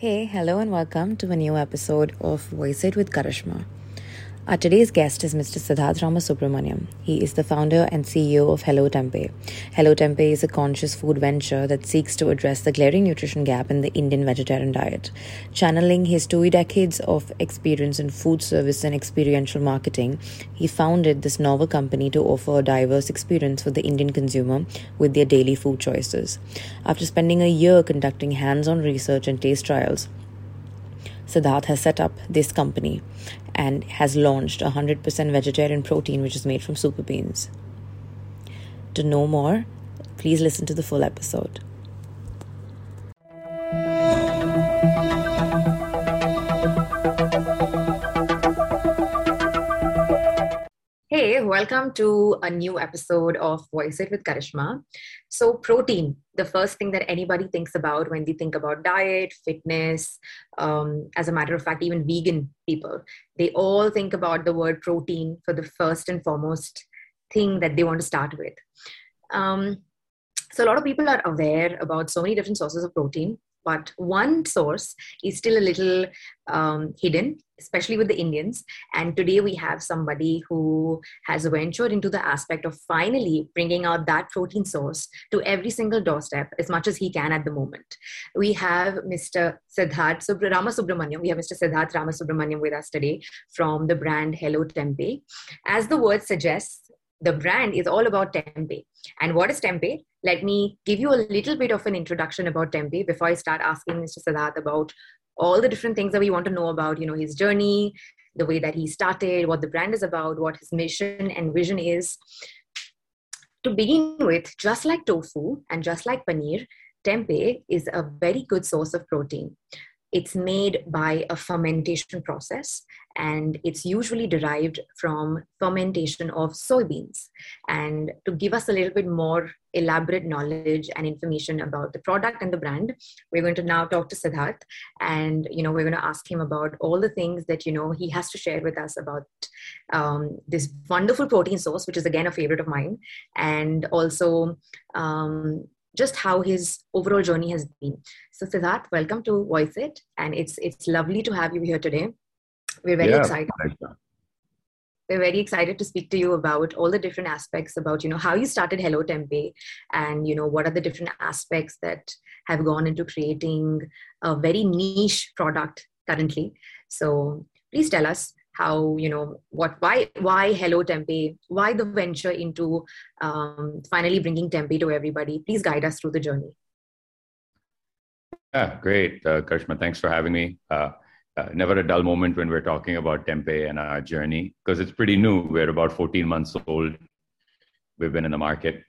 Hey, hello, and welcome to a new episode of Voice It with Karishma. Our today's guest is Mr. Siddharth Ramasubramaniam. He is the founder and CEO of Hello Tempeh. Hello Tempeh is a conscious food venture that seeks to address the glaring nutrition gap in the Indian vegetarian diet. Channeling his two decades of experience in food service and experiential marketing, he founded this novel company to offer a diverse experience for the Indian consumer with their daily food choices. After spending a year conducting hands on research and taste trials, Siddharth has set up this company and has launched 100% vegetarian protein which is made from super beans. To know more, please listen to the full episode. Hey, welcome to a new episode of Voice It with Karishma. So, protein, the first thing that anybody thinks about when they think about diet, fitness, um, as a matter of fact, even vegan people, they all think about the word protein for the first and foremost thing that they want to start with. Um, so, a lot of people are aware about so many different sources of protein but one source is still a little um, hidden especially with the indians. And today we have somebody who has ventured into the aspect of finally bringing out that protein source to every single doorstep as much as he can at the moment. We have mr siddharth Subra- we have mr siddharth ramasubramaniam with us today from the brand hello tempeh as the word suggests the brand is all about tempeh. And what is tempeh? Let me give you a little bit of an introduction about tempeh before I start asking Mr. Siddharth about all the different things that we want to know about, you know, his journey, the way that he started, what the brand is about, what his mission and vision is. To begin with, just like tofu and just like paneer, tempeh is a very good source of protein it's made by a fermentation process and it's usually derived from fermentation of soybeans. And to give us a little bit more elaborate knowledge and information about the product and the brand we're going to now talk to siddharth and you know we're going to ask him about all the things that you know he has to share with us about um, this wonderful protein source which is again a favorite of mine and also um, just how his overall journey has been. So Siddharth, welcome to Voice It, and it's it's lovely to have you here today. We're very yeah, excited. We're very excited to speak to you about all the different aspects about you know how you started Hello Tempeh, and you know what are the different aspects that have gone into creating a very niche product currently. So please tell us how you know what why why hello tempeh why the venture into um, finally bringing tempeh to everybody. Please guide us through the journey. Yeah great uh, karishma thanks for having me. Uh, uh, never a dull moment when we're talking about tempeh and our journey because it's pretty new. We're about 14 months old. We've been in the market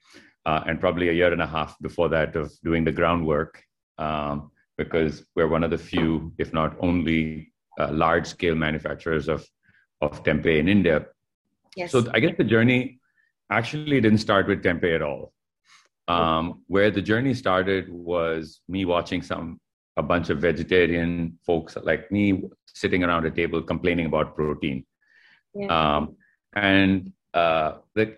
uh, and probably a year and a half before that of doing the groundwork um, because we're one of the few if not only uh, large scale manufacturers of of tempeh in India. Yes. So I guess the journey actually didn't start with tempeh at all. Um, where the journey started was me watching some a bunch of vegetarian folks like me sitting around a table complaining about protein, yeah. um, and uh,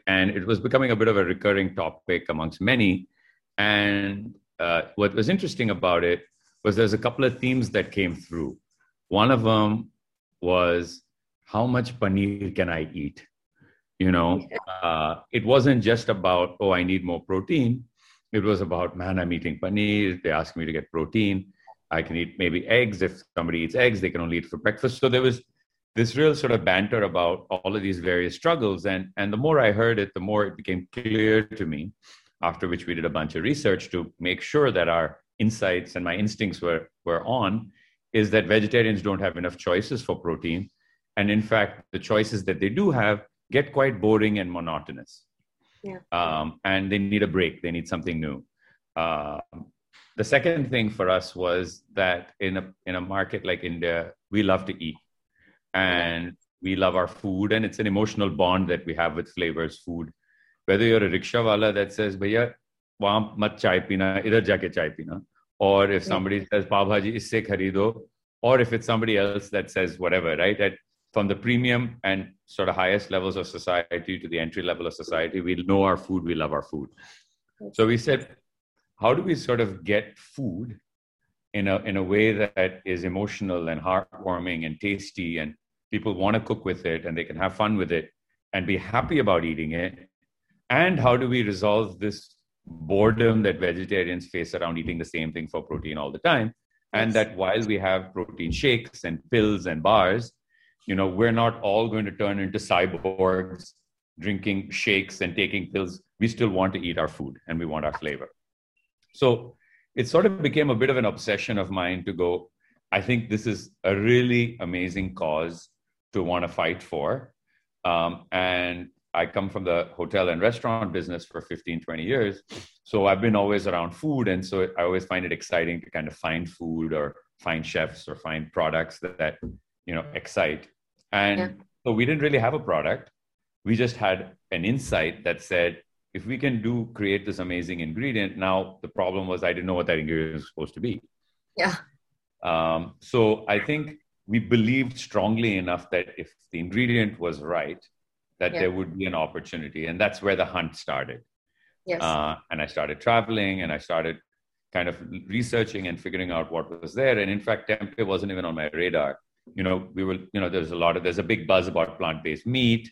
and it was becoming a bit of a recurring topic amongst many. And uh, what was interesting about it was there's a couple of themes that came through. One of them was how much paneer can I eat? You know, uh, it wasn't just about, oh, I need more protein. It was about, man, I'm eating paneer. They ask me to get protein. I can eat maybe eggs. If somebody eats eggs, they can only eat for breakfast. So there was this real sort of banter about all of these various struggles. And, and the more I heard it, the more it became clear to me, after which we did a bunch of research to make sure that our insights and my instincts were, were on, is that vegetarians don't have enough choices for protein and in fact the choices that they do have get quite boring and monotonous. Yeah. um, and they need a break. They need something new. Uh, the second thing for us was that in a in a market like india we love to eat. And we love our food. And it's an emotional bond that we have with flavors food. Whether you're a rickshaw wala that says bhaiya wahan mat chai pina idhar jaake chai or if somebody says pav bhaji isse kharido or if it's somebody else that says whatever right? At from the premium and sort of highest levels of society to the entry level of society, we know our food, we love our food. So we said, how do we sort of get food in a in a way that is emotional and heartwarming and tasty and people want to cook with it and they can have fun with it and be happy about eating it? And how do we resolve this boredom that vegetarians face around eating the same thing for protein all the time? And that while we have protein shakes and pills and bars you know we're not all going to turn into cyborgs drinking shakes and taking pills. We still want to eat our food and we want our flavor. So it sort of became a bit of an obsession of mine to go i think this is a really amazing cause to want to fight for. Um, and i come from the hotel and restaurant business for 15 20 years. So i've been always around food. And so i always find it exciting to kind of find food or find chefs or find products that, that you know excite. And yeah. so we didn't really have a product. We just had an insight that said if we can do create this amazing ingredient now the problem was i didn't know what that ingredient was supposed to be. Yeah. Um, so i think we believed strongly enough that if the ingredient was right that yeah. there would be an opportunity. And that's where the hunt started. Yes. Uh, and i started traveling and i started kind of researching and figuring out what was there. And in fact tempeh wasn't even on my radar you know we were you know there's a lot of there's a big buzz about plant-based meat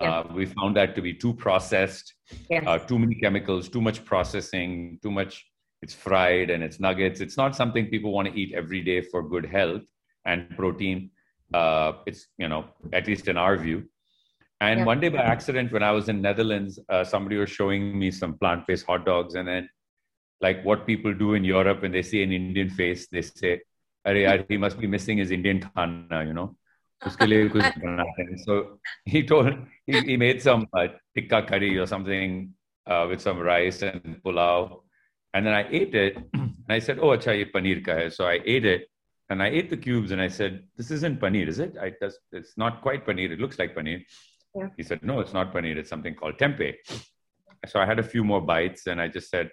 yeah. uh, we found that to be too processed yes. uh, too many chemicals too much processing too much it's fried and it's nuggets it's not something people want to eat every day for good health and protein uh, it's you know at least in our view and yeah. one day by accident when i was in netherlands uh, somebody was showing me some plant-based hot dogs and then like what people do in europe when they see an indian face they say Arey, he must be missing his indian khana you know उसके लिए कुछ बनाते हैं so he told he, he made some uh, tikka curry or something uh, with some rice and pulao and then I ate it and I said oh acha ye paneer ka hai so I ate it and I ate the cubes and I said this isn't paneer is it I just it's not quite paneer it looks like paneer yeah. he said no it's not paneer it's something called tempeh so I had a few more bites and I just said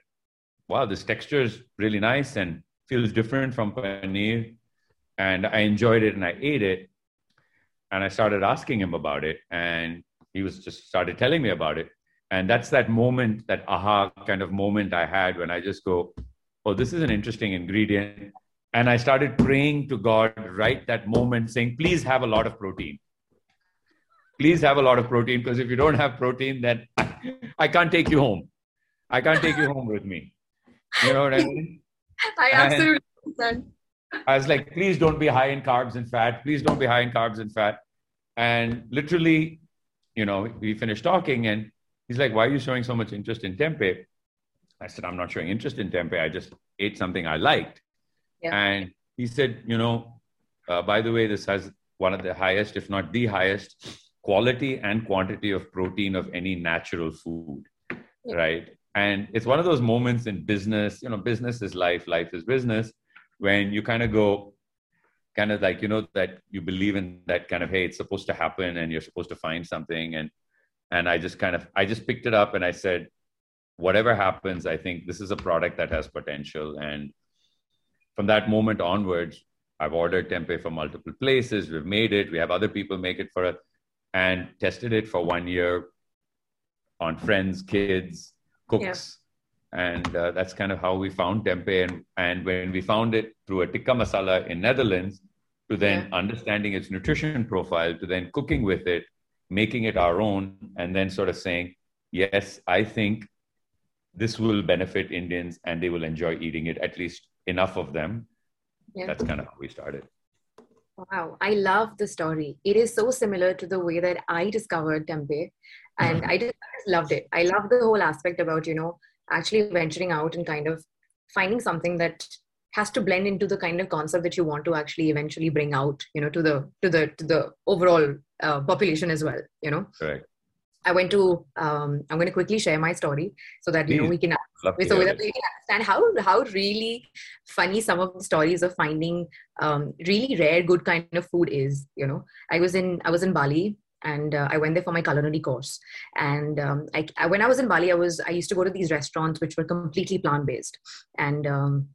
wow this texture is really nice and feels different from paneer and I enjoyed it and I ate it and I started asking him about it, and he was just started telling me about it. And that's that moment, that aha kind of moment I had when I just go, oh, this is an interesting ingredient. And I started praying to God right that moment, saying, please have a lot of protein. Please have a lot of protein, because if you don't have protein, then I can't take you home. I can't take you home with me. You know what I mean? I absolutely understand. I was like, please don't be high in carbs and fat. Please don't be high in carbs and fat. And literally, you know, we finished talking and he's like, why are you showing so much interest in tempeh? I said, I'm not showing interest in tempeh. I just ate something I liked. Yeah. And he said, you know, uh, by the way, this has one of the highest, if not the highest, quality and quantity of protein of any natural food. Yeah. Right. And it's one of those moments in business, you know, business is life, life is business when you kind of go kind of like you know that you believe in that kind of hey it's supposed to happen and you're supposed to find something. And and i just kind of i just picked it up and i said whatever happens i think this is a product that has potential. And from that moment onwards i've ordered tempeh from multiple places. We've made it. We have other people make it for us and tested it for one year on friends kids cooks. And uh, that's kind of how we found tempeh. And, and when we found it through a tikka masala in netherlands to then yeah. understanding its nutrition profile to then cooking with it making it our own and then sort of saying yes i think this will benefit indians and they will enjoy eating it at least enough of them. Yeah. that's kind of how we started. Wow, I love the story. It is so similar to the way that I discovered tempeh, and I just loved it. I love the whole aspect about you know actually venturing out and kind of finding something that has to blend into the kind of concept that you want to actually eventually bring out you know to the to the to the overall uh, population as well you know. Right i went to um, i'm going to quickly share my story so that you know we can so that we can understand how how really funny some of the stories of finding um, really rare good kind of food is you know. I was in i was in bali and uh, I went there for my culinary course. And um, I, I, when I was in Bali, I was I used to go to these restaurants which were completely plant based, and um,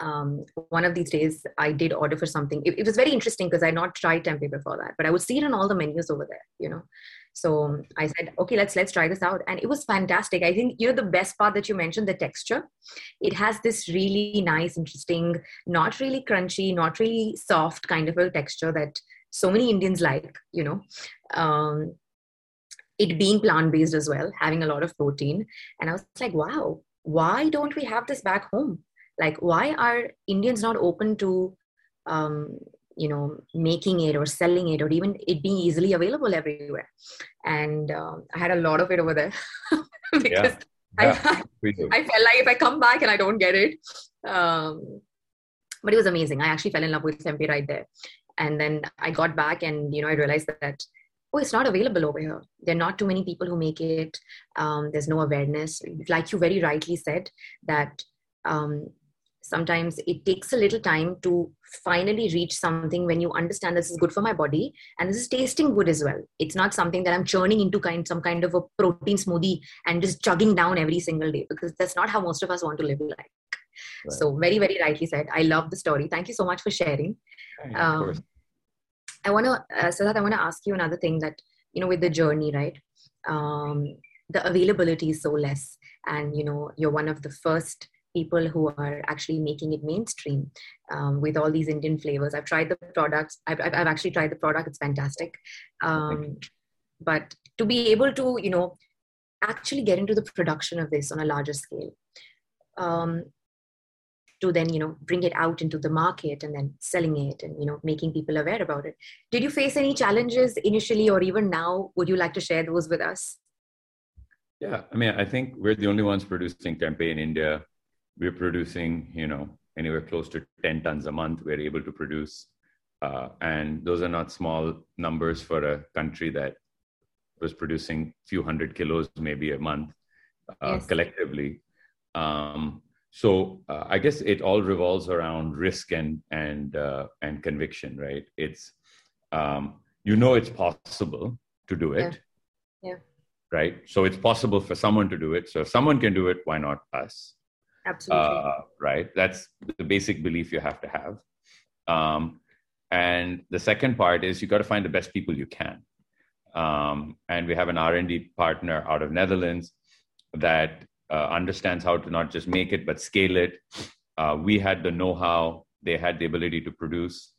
um, one of these days I did order for something. It, it was very interesting because I had not tried tempeh before that, but I would see it on all the menus over there, you know. So I said, okay, let's let's try this out, and it was fantastic. I think you know the best part that you mentioned, the texture. It has this really nice, interesting, not really crunchy, not really soft kind of a texture that so many Indians like. You know. Um, it being plant based as well, having a lot of protein. And I was like, wow, why don't we have this back home? Like, why are Indians not open to um, you know making it or selling it or even it being easily available everywhere and uh, i had a lot of it over there because yeah. Yeah, I, I, felt like if i come back and i don't get it um, but it was amazing i actually fell in love with tempeh right there and then i got back and you know i realized that oh it's not available over here. There are not too many people who make it. Um, there's no awareness. Like you very rightly said that um, sometimes it takes a little time to finally reach something when you understand this is good for my body and this is tasting good as well. It's not something that i'm churning into kind some kind of a protein smoothie and just chugging down every single day because that's not how most of us want to live like right. so very very rightly said. I love the story. Thank you so much for sharing um, i want to uh, so that i want to ask you another thing that you know with the journey right um, the availability is so less and you know you're one of the first people who are actually making it mainstream um, with all these Indian flavors. I've tried the products. I've, I've actually tried the product. It's fantastic. Um, but to be able to, you know, actually get into the production of this on a larger scale, um, to then, you know, bring it out into the market and then selling it and, you know, making people aware about it. Did you face any challenges initially or even now? Would you like to share those with us? Yeah, I mean, I think we're the only ones producing tempeh in India we're producing, you know, anywhere close to 10 tons a month. We're able to produce. Uh, and those are not small numbers for a country that was producing a few hundred kilos maybe a month uh, yes. collectively. Um, so uh, I guess it all revolves around risk and and uh, and conviction, right? It's um, you know it's possible to do it, yeah. yeah. Right. So it's possible for someone to do it. So if someone can do it, why not us? Absolutely. Uh, right. That's the basic belief you have to have. Um, and the second part is you got to find the best people you can. Um, and we have an R&D partner out of Netherlands that uh, understands how to not just make it but scale it. Uh, we had the know-how; they had the ability to produce,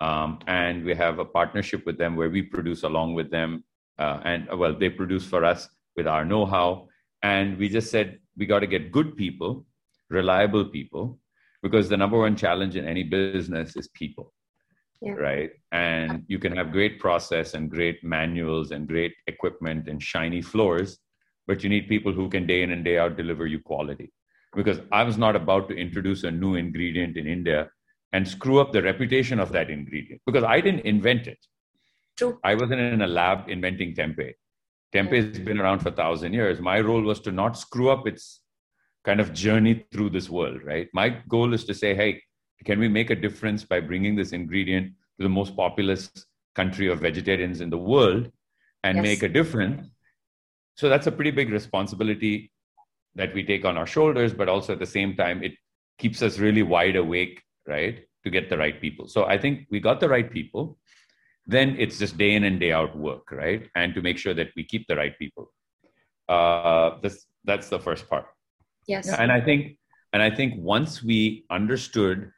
um, and we have a partnership with them where we produce along with them. Uh, and well, they produce for us with our know-how, and we just said we got to get good people reliable people because the number one challenge in any business is people yeah. right and you can have great process and great manuals and great equipment and shiny floors but you need people who can day in and day out deliver you quality because i was not about to introduce a new ingredient in india and screw up the reputation of that ingredient because i didn't invent it True. i wasn't in a lab inventing tempeh tempeh has been around for a thousand years my role was to not screw up its kind of journey through this world, right? My goal is to say, hey, can we make a difference by bringing this ingredient to the most populous country of vegetarians in the world and yes. make a difference? So that's a pretty big responsibility that we take on our shoulders, but also at the same time, it keeps us really wide awake, right? To get the right people. So I think we got the right people. Then it's just day in and day out work, right? And to make sure that we keep the right people. Uh, this, that's the first part. Yes. And I think, and I think once we understood,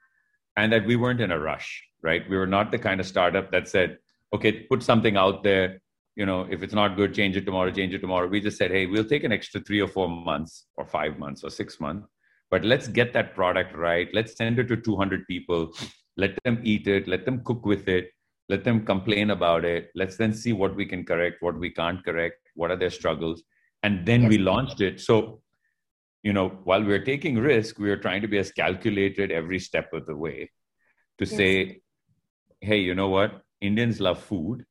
and that we weren't in a rush, right? We were not the kind of startup that said, okay, put something out there. You know, if it's not good, change it tomorrow, change it tomorrow. We just said, hey, we'll take an extra three or four months, or five months, or six months, but let's get that product right. Let's send it to 200 people. Let them eat it. Let them cook with it. Let them complain about it. Let's then see what we can correct, what we can't correct, what are their struggles. And then we launched it. So you know, while we're taking risk, we are trying to be as calculated every step of the way to yes. say, hey, you know what? Indians love food.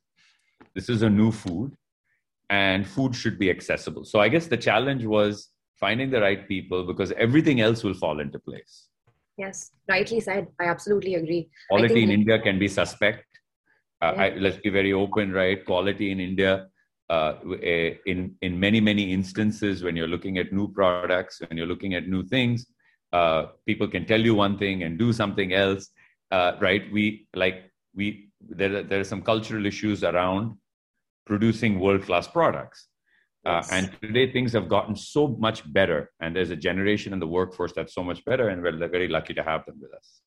This is a new food, and food should be accessible. So I guess the challenge was finding the right people because everything else will fall into place. Yes, rightly said. I absolutely agree. Quality in India can be suspect. Uh, yeah. I, let's be very open, right? Quality in India uh, in in many many instances when you're looking at new products when you're looking at new things uh, people can tell you one thing and do something else uh, right we like we there there are some cultural issues around producing world class products. Uh, yes. Uh, and today things have gotten so much better, and there's a generation in the workforce that's so much better, and we're very lucky to have them with us.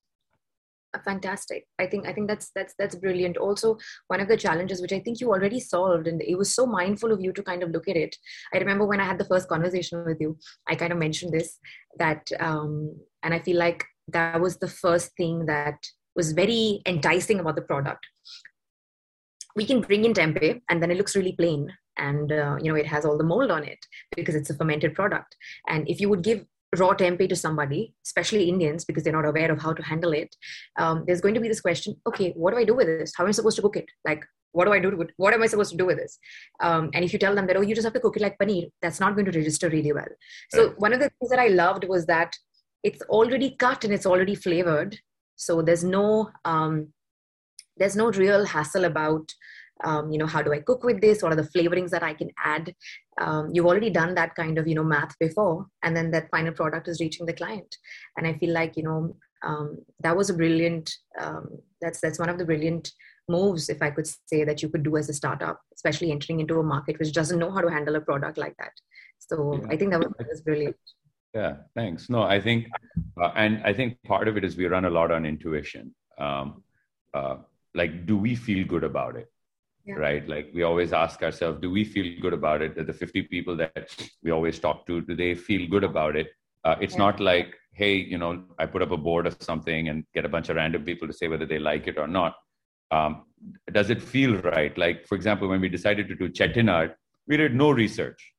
Fantastic. I think i think that's that's that's brilliant. Also one of the challenges which i think you already solved and it was so mindful of you to kind of look at it. I remember when i had the first conversation with you i kind of mentioned this that um and i feel like that was the first thing that was very enticing about the product we can bring in tempeh and then it looks really plain and uh, you know it has all the mold on it because it's a fermented product and if you would give raw tempeh to somebody, especially Indians, because they're not aware of how to handle it, um, there's going to be this question: Okay, what do I do with this? How am I supposed to cook it? Like, what do I do? With, what am I supposed to do with this? Um, and if you tell them that, oh, you just have to cook it like paneer, that's not going to register really well. So one of the things that I loved was that it's already cut and it's already flavored. So there's no um, there's no real hassle about um, you know how do i cook with this? What are the flavorings that i can add? Um, you've already done that kind of you know math before and then that final product is reaching the client. And i feel like you know um, that was a brilliant um, that's that's one of the brilliant moves if i could say that you could do as a startup especially entering into a market which doesn't know how to handle a product like that. So yeah. i think that was, that was brilliant. Yeah thanks. No i think uh, and i think part of it is we run a lot on intuition. Um, uh, like do we feel good about it yeah. right? Like we always ask ourselves, do we feel good about it? That the 50 people that we always talk to, do they feel good about it? Uh, it's yeah. not like, hey, you know, I put up a board or something and get a bunch of random people to say whether they like it or not. Um, does it feel right? Like, for example, when we decided to do Chettinad, we did no research,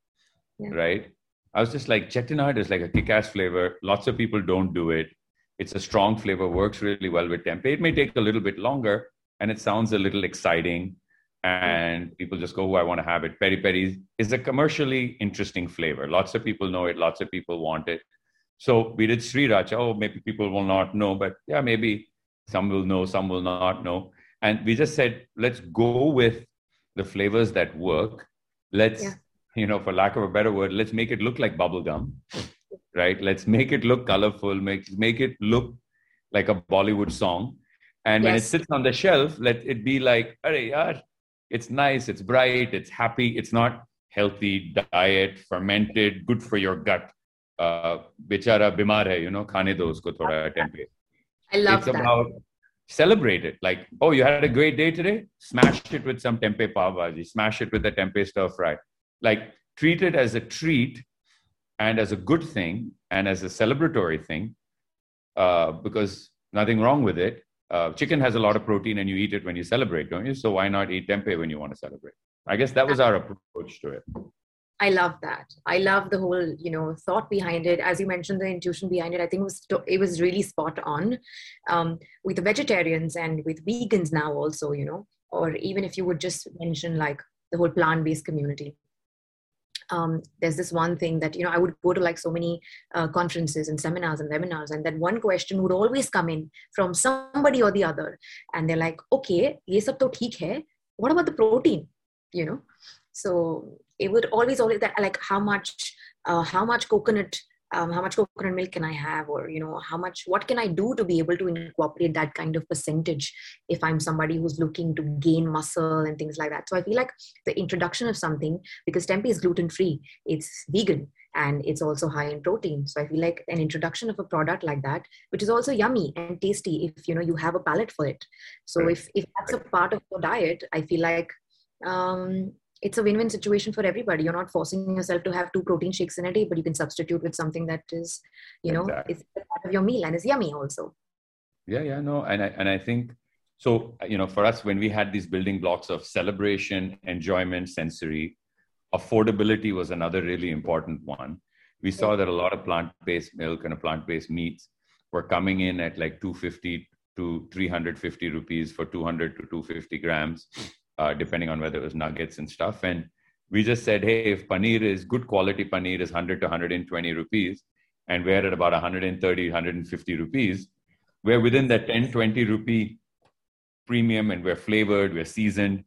yeah. right? I was just like, Chettinad is like a kick-ass flavor. Lots of people don't do it. It's a strong flavor, works really well with tempeh. It may take a little bit longer, and it sounds a little exciting hmm. and people just go, "Oh, I want to have it." Peri peri is a commercially interesting flavor. Lots of people know it. Lots of people want it. So we did sriracha. Oh, maybe people will not know, but yeah, maybe some will know, some will not know. And we just said, let's go with the flavors that work. Let's, yeah. you know, for lack of a better word, let's make it look like bubblegum, right? Let's make it look colorful, make make it look like a Bollywood song. And yes. when it sits on the shelf, let it be like, yaar, it's nice, it's bright, it's happy, it's not healthy diet, fermented, good for your gut. Uh, bechara bimar hai, you know, khane do usko thoda attempt. I love it's that. about celebrate it. Like, oh, you had a great day today? Smash it with some tempeh pav bhaji. Smash it with a tempeh stir fry. Like, treat it as a treat and as a good thing and as a celebratory thing uh, because nothing wrong with it uh, chicken has a lot of protein and you eat it when you celebrate, don't you? So why not eat tempeh when you want to celebrate? I guess that was our approach to it. I love that. I love the whole, you know, thought behind it. As you mentioned, the intuition behind it. I think it was it was really spot on um, with the vegetarians and with vegans now also, you know, or even if you would just mention like the whole plant-based community um, there's this one thing that you know i would go to like so many uh, conferences and seminars and webinars and that one question would always come in from somebody or the other and they're like okay ye sab to theek what about the protein? You know? So it would always always that like how much uh, how much coconut um, how much coconut milk can i have or you know how much what can i do to be able to incorporate that kind of percentage if i'm somebody who's looking to gain muscle and things like that. So i feel like the introduction of something because tempeh is gluten free it's vegan and it's also high in protein. So i feel like an introduction of a product like that which is also yummy and tasty if you know you have a palate for it. So if if that's a part of your diet i feel like um, it's a win-win situation for everybody. You're not forcing yourself to have two protein shakes in a day but you can substitute with something that is you know exactly. is part of your meal and is yummy also. Yeah yeah no and I, and I think so you know for us when we had these building blocks of celebration enjoyment sensory affordability was another really important one. We saw that a lot of plant-based milk and a plant-based meats were coming in at like 250 to 350 rupees for 200 to 250 grams uh, depending on whether it was nuggets and stuff. And we just said, hey, if paneer is good quality paneer is 100 to 120 rupees, and we're at about 130, 150 rupees, we're within that 10, 20 rupee premium and we're flavored, we're seasoned.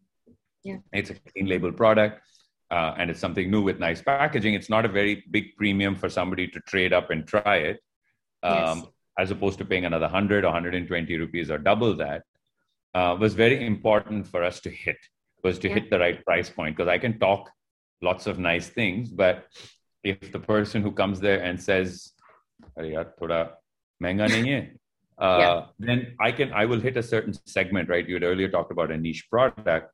Yeah. It's a clean label product. Uh, and it's something new with nice packaging. It's not a very big premium for somebody to trade up and try it, um, yes. as opposed to paying another 100 or 120 rupees or double that uh, was very important for us to hit was to yeah. hit the right price point because i can talk lots of nice things but if the person who comes there and says thoda uh, yeah. then i can i will hit a certain segment right? You had earlier talked about a niche product.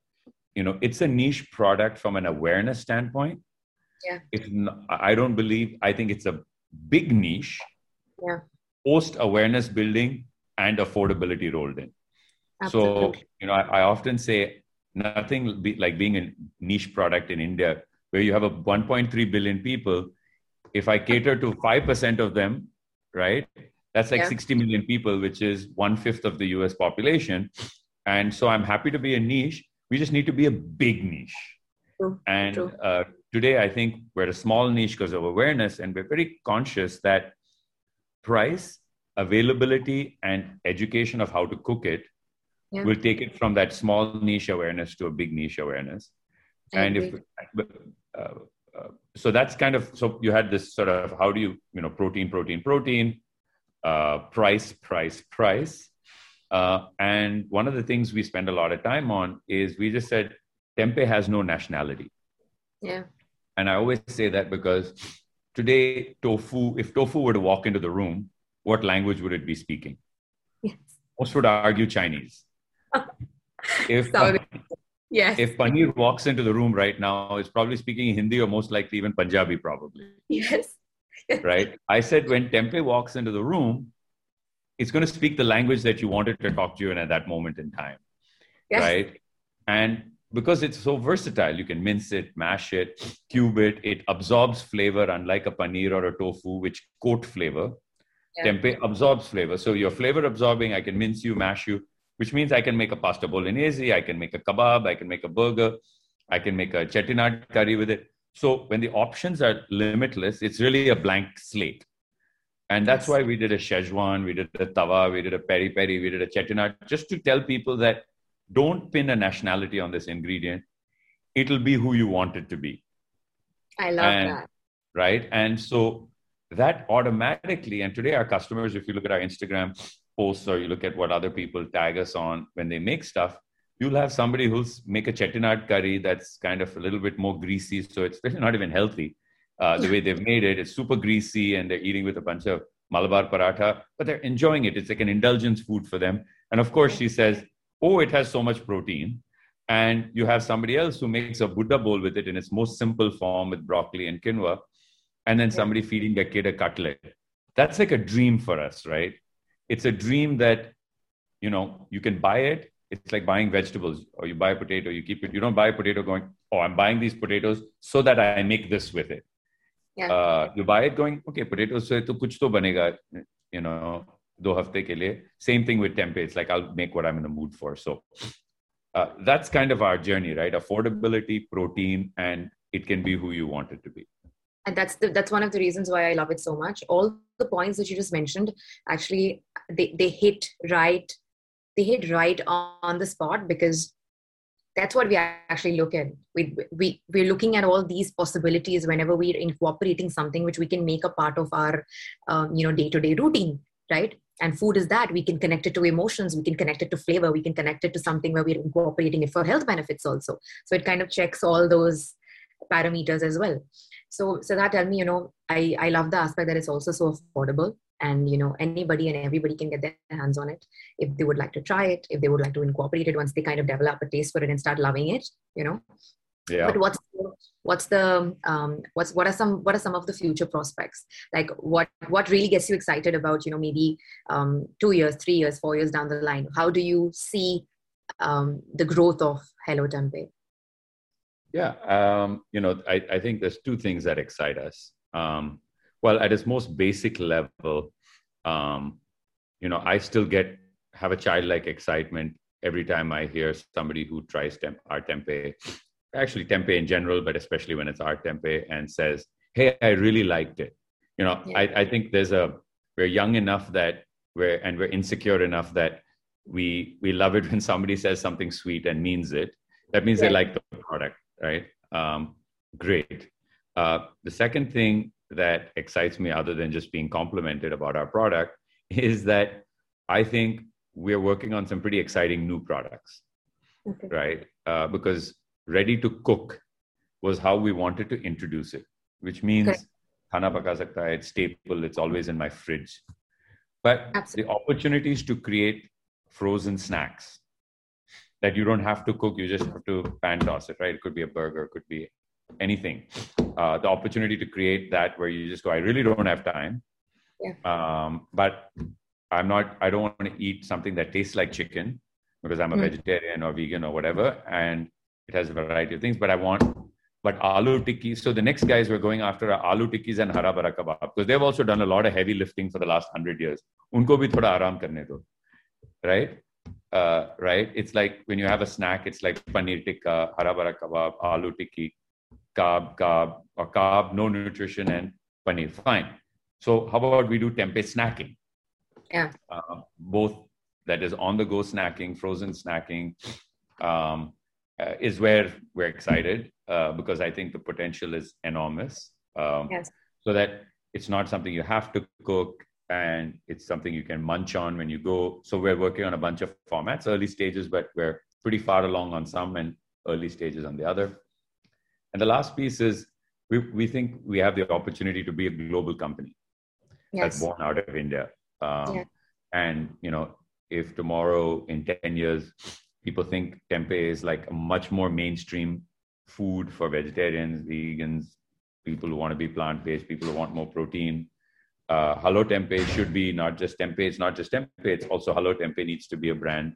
You know it's a niche product from an awareness standpoint. Yeah. It's i don't believe i think it's a big niche. Yeah. Post awareness building and affordability rolled in. Absolutely. So you know, I, I often say nothing be, like being a niche product in India where you have a 1.3 billion people. If I cater to five percent of them, right? That's like yeah. 60 million people, which is one fifth of the US population. And so I'm happy to be a niche. We just need to be a big niche. True. And True. Uh, today, I think we're a small niche because of awareness, and we're very conscious that price, availability, and education of how to cook it yeah. will take it from that small niche awareness to a big niche awareness. I and agree. if uh, uh, so, that's kind of so you had this sort of how do you you know protein, protein, protein uh, price, price, price. Uh, and one of the things we spend a lot of time on is we just said tempeh has no nationality. Yeah. And I always say that because today, tofu, if tofu were to walk into the room, what language would it be speaking? Yes. Most would argue Chinese. If, Sorry. Yes. If Paneer walks into the room right now, it's probably speaking Hindi or most likely even Punjabi, probably. Yes. right? I said when Tempeh walks into the room, it's going to speak the language that you wanted to talk to you in at that moment in time, yes. right? And because it's so versatile, you can mince it, mash it, cube it. It absorbs flavor, unlike a paneer or a tofu, which coat flavor. Yeah. Tempeh absorbs flavor. So you're flavor absorbing. I can mince you, mash you, which means I can make a pasta bolognese, I can make a kebab, I can make a burger, I can make a chettinad curry with it. So when the options are limitless, it's really a blank slate. And that's why we did a Szechuan, we did a Tawa, we did a peri peri, we did a chettinad, just to tell people that don't pin a nationality on this ingredient. It'll be who you want it to be. I love and, that. Right. And so that automatically, and today our customers, if you look at our Instagram posts or you look at what other people tag us on when they make stuff, you'll have somebody who'll make a chettinad curry that's kind of a little bit more greasy. So it's really not even healthy. Uh, the way they've made it, it's super greasy and they're eating with a bunch of Malabar paratha, but they're enjoying it. It's like an indulgence food for them. And of course, she says, Oh, it has so much protein. And you have somebody else who makes a Buddha bowl with it in its most simple form with broccoli and quinoa. And then somebody feeding their kid a cutlet. That's like a dream for us, right? It's a dream that, you know, you can buy it. It's like buying vegetables or you buy a potato you keep it. You don't buy a potato going oh i'm buying these potatoes so that i make this with it. Yeah. uh, you buy it going okay potatoes se to kuch to banega you know do hafte ke liye same thing with tempeh. It's like i'll make what i'm in the mood for. So uh, that's kind of our journey right? Affordability protein and it can be who you want it to be and that's the, that's one of the reasons why i love it so much. All the points that you just mentioned actually they, they hit right they hit right on the spot because that's what we actually look at. We, we we're looking at all these possibilities whenever we're incorporating something which we can make a part of our um, you know day-to-day routine right? And food is that. We can connect it to emotions. We can connect it to flavor. We can connect it to something where we're incorporating it for health benefits also. So it kind of checks all those parameters as well so so that tell me you know i i love the aspect that it's also so affordable and you know anybody and everybody can get their hands on it. If they would like to try it if they would like to incorporate it once they kind of develop a taste for it and start loving it you know. Yeah. But what's what's the um what's what are some what are some of the future prospects? Like what what really gets you excited about you know maybe um two years three years four years down the line? How do you see um the growth of hello tempeh yeah. Um you know i i think there's two things that excite us. Um well at its most basic level um, you know i still get have a childlike excitement every time i hear somebody who tries temp, our tempeh actually tempeh in general but especially when it's our tempeh and says hey i really liked it. You know yeah. I, I think there's a we're young enough that we're and we're insecure enough that we we love it when somebody says something sweet and means it. That means yeah. they like the product right um, great uh, the second thing that excites me other than just being complimented about our product is that I think we're working on some pretty exciting new products. okay. right? Uh, because ready to cook was how we wanted to introduce it, which means okay. khana paka sakta hai, it's staple, it's always in my fridge. But Absolutely. the opportunities to create frozen snacks that you don't have to cook, you just have to pan toss it, right? It could be a burger, it could be anything. Uh, the opportunity to create that where you just go, I really don't have time. Yeah. Um, but I'm not, I don't want to eat something that tastes like chicken because I'm a mm. vegetarian or vegan or whatever. And it has a variety of things, but I want, but aloo tikki. So the next guys we're going after are aloo tikkis and hara bara kebab because they've also done a lot of heavy lifting for the last hundred years. Unko bhi thoda aaram karne do. Right? Uh, right? It's like when you have a snack, it's like paneer tikka, hara bara kebab, aloo tikki, carb, carb, or carb, no nutrition, and paneer. Fine. So how about we do tempeh snacking? Yeah. Uh, both that is on the go snacking, frozen snacking, um, uh, is where we're excited uh, because I think the potential is enormous. Um, yes. So that it's not something you have to cook and it's something you can munch on when you go. So we're working on a bunch of formats, early stages, but we're pretty far along on some and early stages on the other. And the last piece is we, we think we have the opportunity to be a global company yes. that's born out of India. Um, yeah. And, you know, if tomorrow in 10 years, people think tempeh is like a much more mainstream food for vegetarians, vegans, people who want to be plant based, people who want more protein. Uh, Hello Tempeh should be not just tempeh, it's not just tempeh, it's also Hello Tempeh needs to be a brand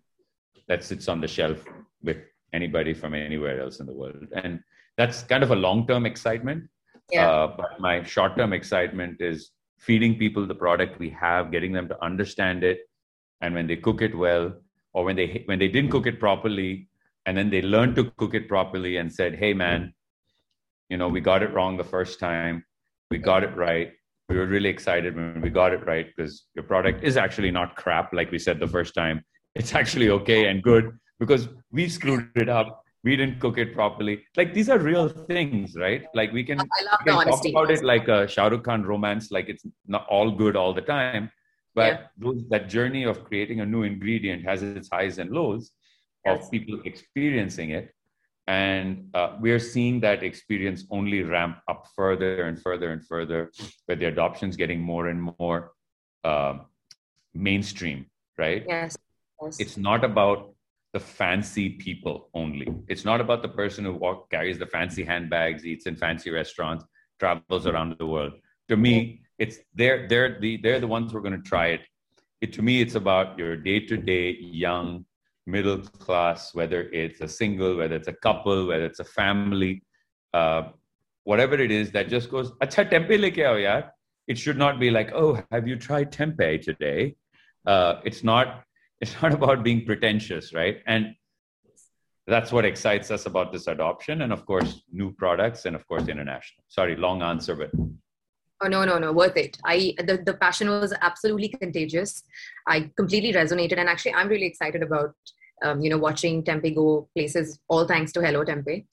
that sits on the shelf with anybody from anywhere else in the world. And that's kind of a long term excitement. Yeah. Uh, but my short term excitement is feeding people the product we have, getting them to understand it. And when they cook it well, or when they when they didn't cook it properly, and then they learned to cook it properly and said, "Hey, man, you know, we got it wrong the first time. We got it right. We were really excited when we got it right because your product is actually not crap like we said the first time. It's actually okay and good because we screwed it up we didn't cook it properly. Like these are real things, right? Like we can, i we can talk about it like a Shah Rukh Khan romance, like it's not all good all the time. But yeah. those, that journey of creating a new ingredient has its highs and lows yes. of people experiencing it. And uh, we're seeing that experience only ramp up further and further and further, where the adoption is getting more and more uh, mainstream, right? Yes. yes. It's not about the fancy people only. It's not about the person who walk, carries the fancy handbags, eats in fancy restaurants, travels around the world. To me, it's they're they're the they're the ones who are going to try it. it. To me, it's about your day-to-day young middle class, whether it's a single, whether it's a couple, whether it's a family, uh, whatever it is that just goes, "Acha tempeh leke aao yaar." It should not be like, "Oh, have you tried tempeh today?" Uh, it's not it's not about being pretentious, right? And that's what excites us about this adoption and of course new products and of course international sorry long answer but oh no no no worth it i the, the passion was absolutely contagious i completely resonated and actually i'm really excited about um, you know watching Tempeh go places all thanks to hello Tempeh.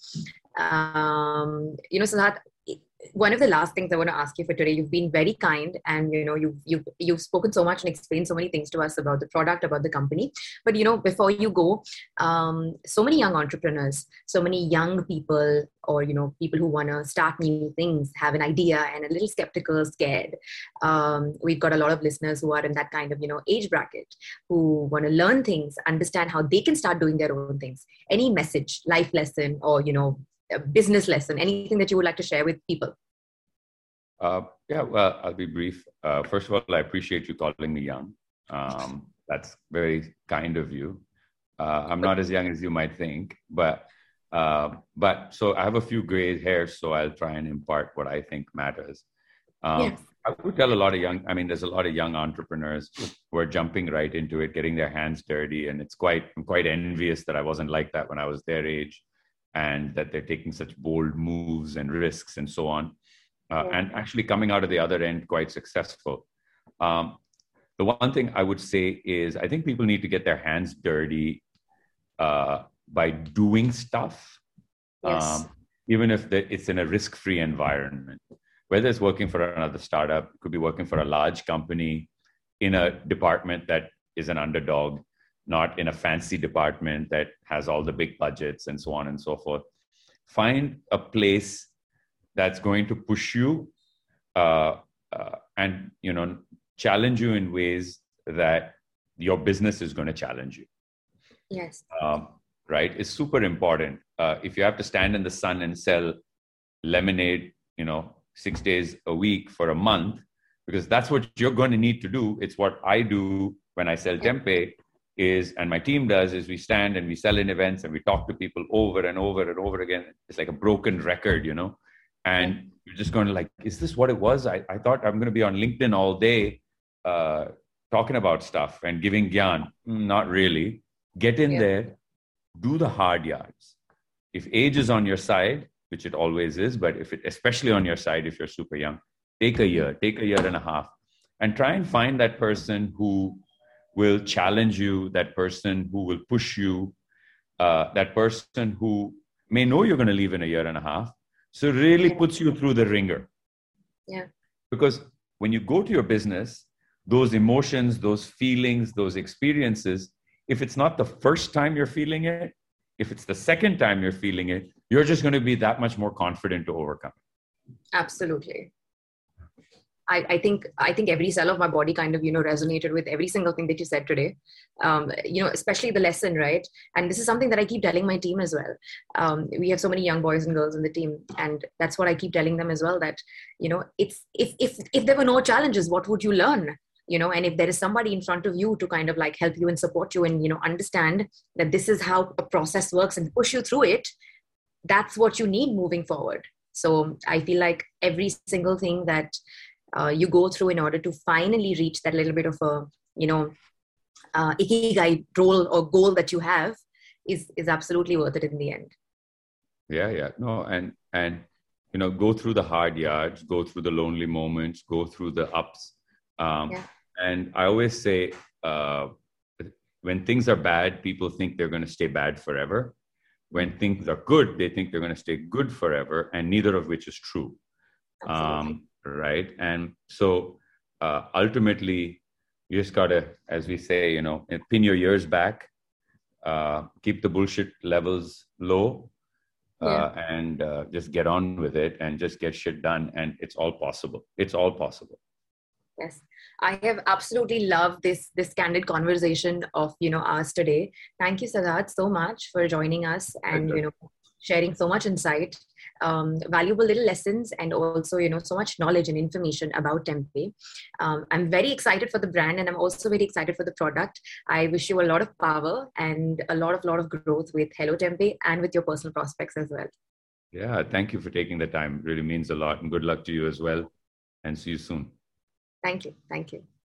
um, you know that one of the last things I want to ask you for today, you've been very kind and you know you've you've you've spoken so much and explained so many things to us about the product, about the company. But you know, before you go, um, so many young entrepreneurs, so many young people, or you know, people who want to start new things, have an idea and a little skeptical, scared. Um, we've got a lot of listeners who are in that kind of you know age bracket who want to learn things, understand how they can start doing their own things. Any message, life lesson, or you know a business lesson, anything that you would like to share with people? Uh, yeah, well, I'll be brief. Uh, first of all, I appreciate you calling me young. Um, that's very kind of you. Uh, I'm not as young as you might think, but uh, but so I have a few gray hairs, so I'll try and impart what I think matters. Um, yes. I would tell a lot of young. I mean, there's a lot of young entrepreneurs who are jumping right into it, getting their hands dirty, and it's quite. I'm quite envious that I wasn't like that when I was their age and that they're taking such bold moves and risks and so on, uh, and actually coming out of the other end quite successful. Um, the one thing I would say is I think people need to get their hands dirty uh, by doing stuff, yes. um, even if it's in a risk free environment. Whether it's working for another startup, could be working for a large company in a department that is an underdog, not in a fancy department that has all the big budgets and so on and so forth. Find a place that's going to push you uh, uh, and you know challenge you in ways that your business is going to challenge you. Yes. Um, right? It's super important. Uh, if you have to stand in the sun and sell lemonade, you know, six days a week for a month, because that's what you're going to need to do. It's what I do when I sell tempeh is and my team does is we stand and we sell in events and we talk to people over and over and over again. It's like a broken record you know? And you're just going to like is this what it was? I, I thought i'm going to be on linkedin all day uh, talking about stuff and giving gyan. Mm, not really. Get in yeah. there do the hard yards. If age is on your side which it always is but if it especially on your side if you're super young take a year take a year and a half and try and find that person who will challenge you, that person who will push you, uh, that person who may know you're going to leave in a year and a half. So really puts you through the ringer. Yeah. Because when you go to your business, those emotions, those feelings, those experiences, if it's not the first time you're feeling it, if it's the second time you're feeling it, you're just going to be that much more confident to overcome. Absolutely. I, I, think I think every cell of my body kind of you know resonated with every single thing that you said today. Um, you know, especially the lesson, right? And this is something that I keep telling my team as well. Um, we have so many young boys and girls in the team, and that's what I keep telling them as well. That you know, it's if if if there were no challenges, what would you learn? You know, and if there is somebody in front of you to kind of like help you and support you, and you know, understand that this is how a process works and push you through it, that's what you need moving forward. So I feel like every single thing that uh, you go through in order to finally reach that little bit of a you know uh, ikigai role or goal that you have is is absolutely worth it in the end. Yeah yeah. No and and you know go through the hard yards go through the lonely moments go through the ups. Um, yeah. and i always say uh, when things are bad people think they're going to stay bad forever. When things are good they think they're going to stay good forever and neither of which is true. Um, right? And so uh, ultimately, you just gotta, as we say, you know, pin your ears back, uh, keep the bullshit levels low, uh, yeah. and uh, just get on with it and just get shit done. And it's all possible. It's all possible. Yes, I have absolutely loved this this candid conversation of you know ours today. Thank you, Sadat, so much for joining us and you know sharing so much insight um, valuable little lessons and also you know so much knowledge and information about tempeh um, i'm very excited for the brand and i'm also very excited for the product. I wish you a lot of power and a lot of lot of growth with hello tempeh and with your personal prospects as well. Yeah thank you for taking the time. It really means a lot and good luck to you as well. And see you soon. Thank you. Thank you